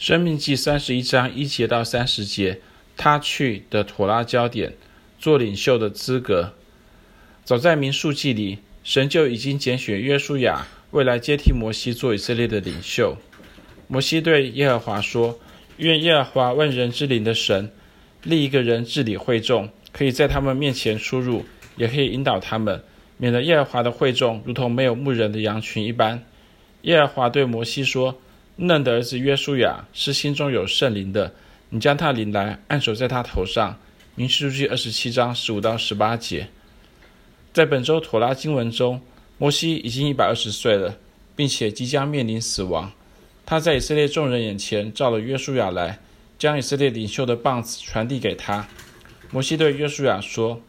生命记三十一章一节到三十节，他去的妥拉焦点，做领袖的资格。早在民数记里，神就已经拣选约书亚，未来接替摩西做以色列的领袖。摩西对耶和华说：“愿耶和华万人之灵的神，立一个人治理会众，可以在他们面前出入，也可以引导他们，免得耶和华的会众如同没有牧人的羊群一般。”耶和华对摩西说。嫩的儿子约书亚是心中有圣灵的，你将他领来，按手在他头上。民数记二十七章十五到十八节。在本周妥拉经文中，摩西已经一百二十岁了，并且即将面临死亡。他在以色列众人眼前召了约书亚来，将以色列领袖的棒子传递给他。摩西对约书亚说：“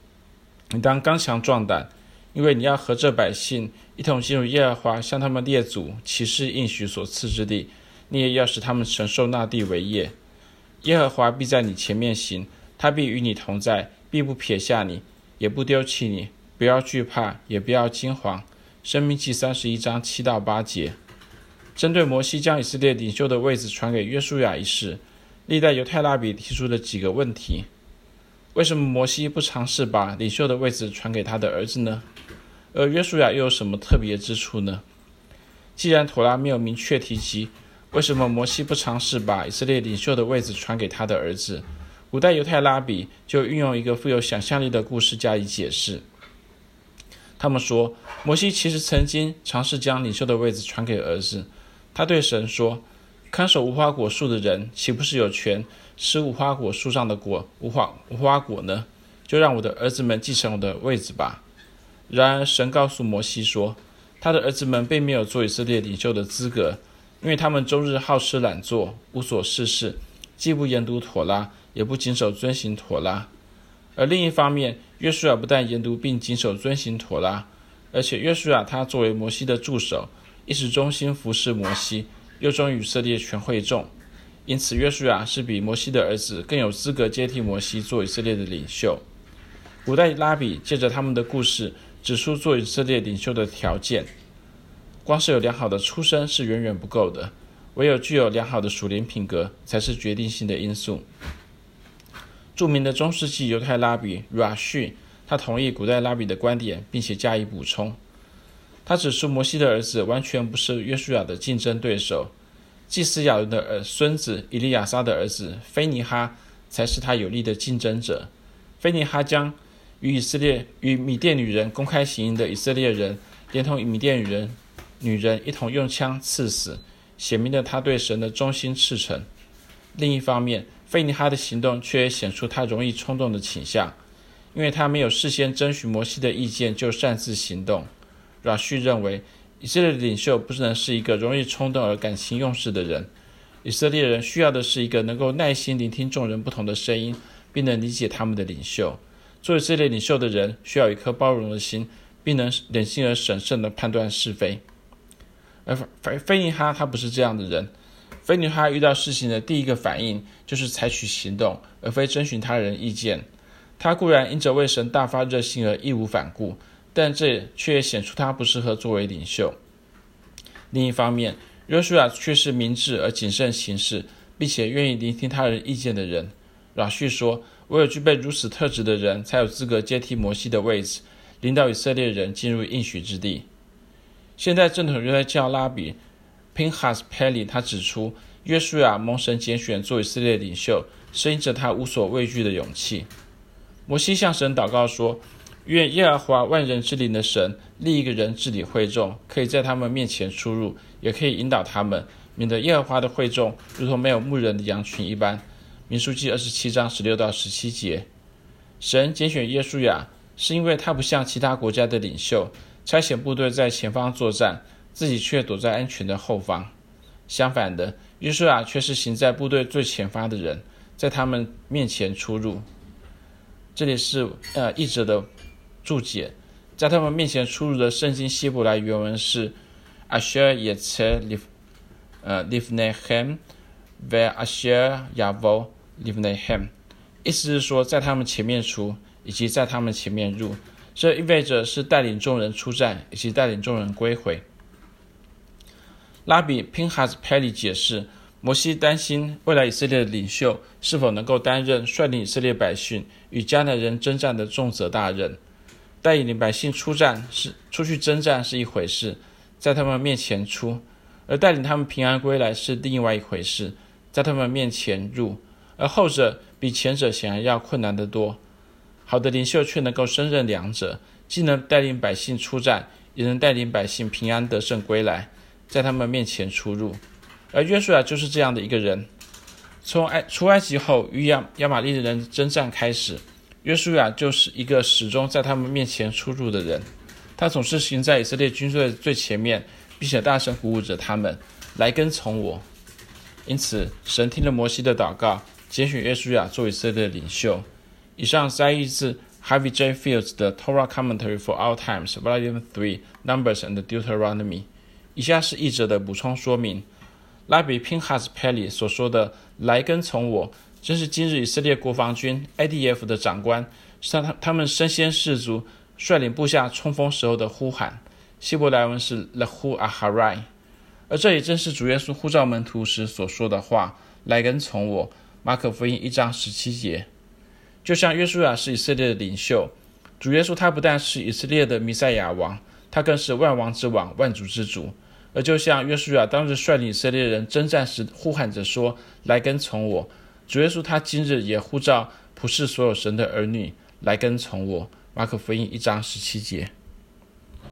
你当刚强壮胆，因为你要和这百姓一同进入耶和华向他们列祖起誓应许所赐之地。”你也要使他们承受那地为业。耶和华必在你前面行，他必与你同在，必不撇下你，也不丢弃你。不要惧怕，也不要惊惶。申命记三十一章七到八节，针对摩西将以色列领袖的位置传给约书亚一事，历代犹太拉比提出了几个问题：为什么摩西不尝试把领袖的位置传给他的儿子呢？而约书亚又有什么特别之处呢？既然妥拉没有明确提及。为什么摩西不尝试把以色列领袖的位置传给他的儿子？古代犹太拉比就运用一个富有想象力的故事加以解释。他们说，摩西其实曾经尝试将领袖的位置传给儿子。他对神说：“看守无花果树的人，岂不是有权吃无花果树上的果无花无花果呢？就让我的儿子们继承我的位置吧。”然而，神告诉摩西说，他的儿子们并没有做以色列领袖的资格。因为他们终日好吃懒做，无所事事，既不研读妥拉，也不谨守遵行妥拉。而另一方面，约书亚不但研读并谨守遵行妥拉，而且约书亚他作为摩西的助手，一直忠心服侍摩西，又忠于以色列全会众。因此，约书亚是比摩西的儿子更有资格接替摩西做以色列的领袖。古代拉比借着他们的故事，指出做以色列领袖的条件。光是有良好的出身是远远不够的，唯有具有良好的属灵品格才是决定性的因素。著名的中世纪犹太拉比 Rashi，他同意古代拉比的观点，并且加以补充。他指出，摩西的儿子完全不是约书亚的竞争对手，祭司亚伦的儿孙子以利亚撒的儿子菲尼哈才是他有力的竞争者。菲尼哈将与以色列与米甸女人公开行淫的以色列人，连同米甸女人。女人一同用枪刺死，显明了他对神的忠心赤诚。另一方面，费尼哈的行动却也显出他容易冲动的倾向，因为他没有事先征询摩西的意见就擅自行动。阮旭认为，以色列的领袖不能是一个容易冲动而感情用事的人。以色列人需要的是一个能够耐心聆听众人不同的声音，并能理解他们的领袖。做以色列领袖的人需要一颗包容的心，并能冷静而审慎地判断是非。而菲菲尼哈他不是这样的人，菲尼哈遇到事情的第一个反应就是采取行动，而非征询他人意见。他固然因着为神大发热心而义无反顾，但这却显出他不适合作为领袖。另一方面，约书亚却是明智而谨慎行事，并且愿意聆听他人意见的人。拉叙说：“唯有具备如此特质的人，才有资格接替摩西的位置，领导以色列人进入应许之地。”现在正统犹太教拉比 Pinhas Pelly 他指出，约书亚蒙神拣选做以色列领袖，是因着他无所畏惧的勇气。摩西向神祷告说：“愿耶和华万人之灵的神立一个人治理会众，可以在他们面前出入，也可以引导他们，免得耶和华的会众如同没有牧人的羊群一般。”民数记二十七章十六到十七节。神拣选约书亚，是因为他不像其他国家的领袖。差遣部队在前方作战，自己却躲在安全的后方。相反的，约书亚却是行在部队最前方的人，在他们面前出入。这里是呃译者的注解，在他们面前出入的圣经希伯来原文是 Asher Yetze Lif 呃 Lifnehem Ve Asher Yavo Lifnehem，意思是说在他们前面出，以及在他们前面入。这意味着是带领众人出战，以及带领众人归回。拉比 Pinchas Pelly 解释，摩西担心未来以色列的领袖是否能够担任率领以色列百姓与迦南人征战的重责大任。带领百姓出战是出去征战是一回事，在他们面前出；而带领他们平安归来是另外一回事，在他们面前入。而后者比前者显然要困难得多。好的领袖却能够胜任两者，既能带领百姓出战，也能带领百姓平安得胜归来，在他们面前出入。而约书亚就是这样的一个人。从埃出埃及后与亚亚玛力人征战开始，约书亚就是一个始终在他们面前出入的人。他总是行在以色列军队最前面，并且大声鼓舞着他们来跟从我。因此，神听了摩西的祷告，拣选约书亚做以色列的领袖。以上摘译自 Harvey J. Fields 的《Torah Commentary for All Times》Volume Three Numbers and Deuteronomy。以下是译者的补充说明。拉比 Pinchas Pelly 所说的“来跟从我”，正是今日以色列国防军 IDF 的长官向他他们身先士卒、率领部下冲锋时候的呼喊。希伯来文是 Lehu Aharai 而这也正是主耶稣呼召门徒时所说的话：“来跟从我。”马可福音一章十七节。就像约书亚是以色列的领袖，主耶稣他不但是以色列的弥赛亚王，他更是万王之王、万主之主。而就像约书亚当日率领以色列人征战时呼喊着说：“来跟从我。”主耶稣他今日也呼召普世所有神的儿女来跟从我。马可福音一章十七节。